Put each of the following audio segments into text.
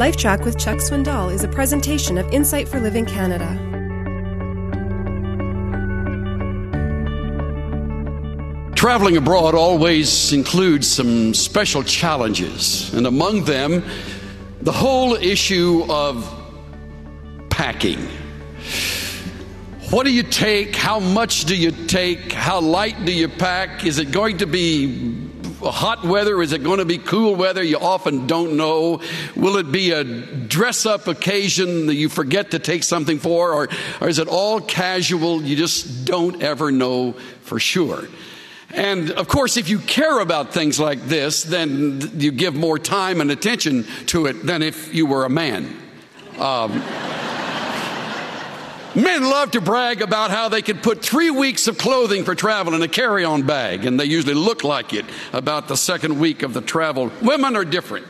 LifeTrac with Chuck Swindoll is a presentation of Insight for Living Canada. Traveling abroad always includes some special challenges, and among them, the whole issue of packing. What do you take? How much do you take? How light do you pack? Is it going to be hot weather? Is it going to be cool weather? You often don't know. Will it be a dress up occasion that you forget to take something for? Or, or is it all casual? You just don't ever know for sure. And of course, if you care about things like this, then you give more time and attention to it than if you were a man. Um, Men love to brag about how they could put three weeks of clothing for travel in a carry on bag, and they usually look like it about the second week of the travel. Women are different.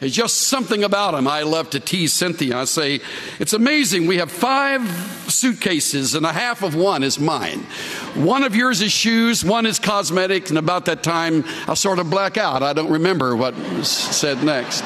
There's just something about them. I love to tease Cynthia. I say, It's amazing. We have five suitcases, and a half of one is mine. One of yours is shoes, one is cosmetics, and about that time, I sort of black out. I don't remember what was said next.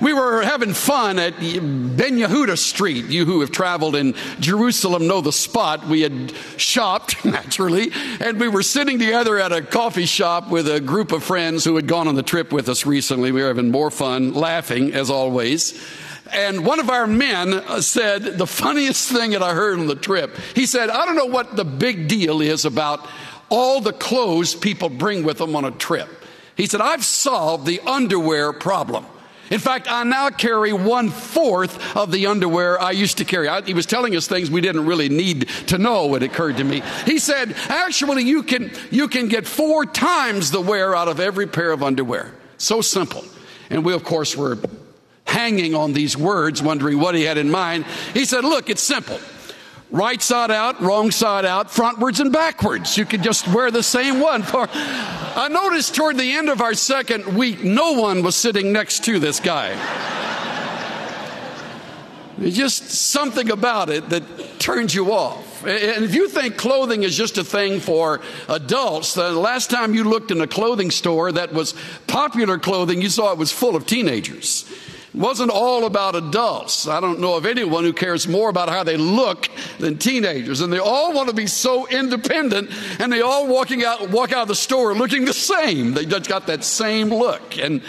We were having fun at Ben Yehuda Street. You who have traveled in Jerusalem know the spot. We had shopped, naturally, and we were sitting together at a coffee shop with a group of friends who had gone on the trip with us recently. We were having more fun, laughing as always. And one of our men uh, said the funniest thing that I heard on the trip. He said, I don't know what the big deal is about all the clothes people bring with them on a trip. He said, I've solved the underwear problem. In fact, I now carry one fourth of the underwear I used to carry. I, he was telling us things we didn't really need to know. It occurred to me. He said, actually, you can, you can get four times the wear out of every pair of underwear. So simple. And we, of course, were hanging on these words, wondering what he had in mind. He said, look, it's simple right side out, wrong side out, frontwards and backwards. You could just wear the same one. For I noticed toward the end of our second week, no one was sitting next to this guy. There's just something about it that turns you off. And if you think clothing is just a thing for adults, the last time you looked in a clothing store that was popular clothing, you saw it was full of teenagers wasn't all about adults. I don't know of anyone who cares more about how they look than teenagers. And they all want to be so independent and they all walking out, walk out of the store looking the same. They just got that same look. And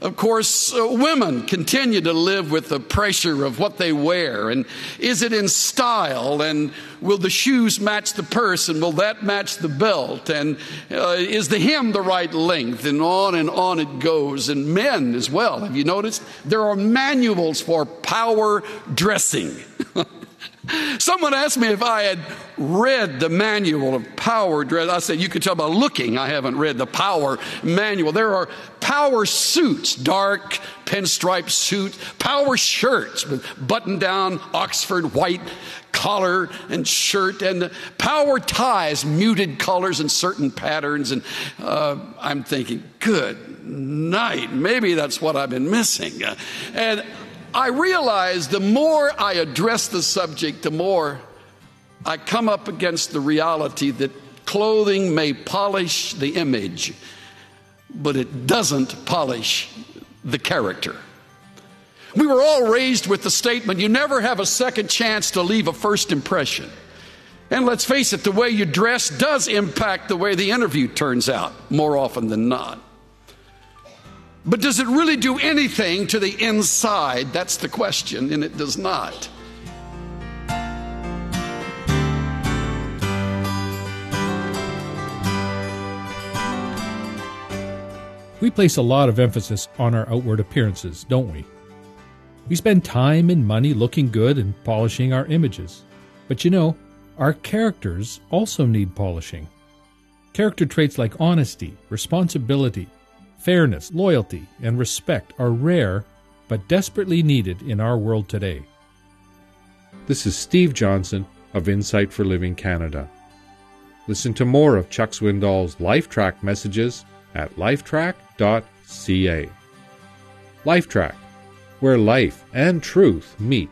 of course, uh, women continue to live with the pressure of what they wear. And is it in style? And will the shoes match the purse? And will that match the belt? And uh, is the hem the right length? And on and on it goes. And men as well. Have you noticed? There are manuals for power dressing. Someone asked me if I had read the manual of power dress. I said, You can tell by looking, I haven't read the power manual. There are power suits, dark pinstripe suits, power shirts with button down Oxford white collar and shirt, and power ties, muted colors and certain patterns. And uh, I'm thinking, Good night. Maybe that's what I've been missing. And I realize the more I address the subject, the more I come up against the reality that clothing may polish the image, but it doesn't polish the character. We were all raised with the statement you never have a second chance to leave a first impression. And let's face it, the way you dress does impact the way the interview turns out more often than not. But does it really do anything to the inside? That's the question, and it does not. We place a lot of emphasis on our outward appearances, don't we? We spend time and money looking good and polishing our images. But you know, our characters also need polishing. Character traits like honesty, responsibility, Fairness, loyalty, and respect are rare but desperately needed in our world today. This is Steve Johnson of Insight for Living Canada. Listen to more of Chuck Swindoll's LifeTrac messages at lifetrac.ca. LifeTrac, where life and truth meet.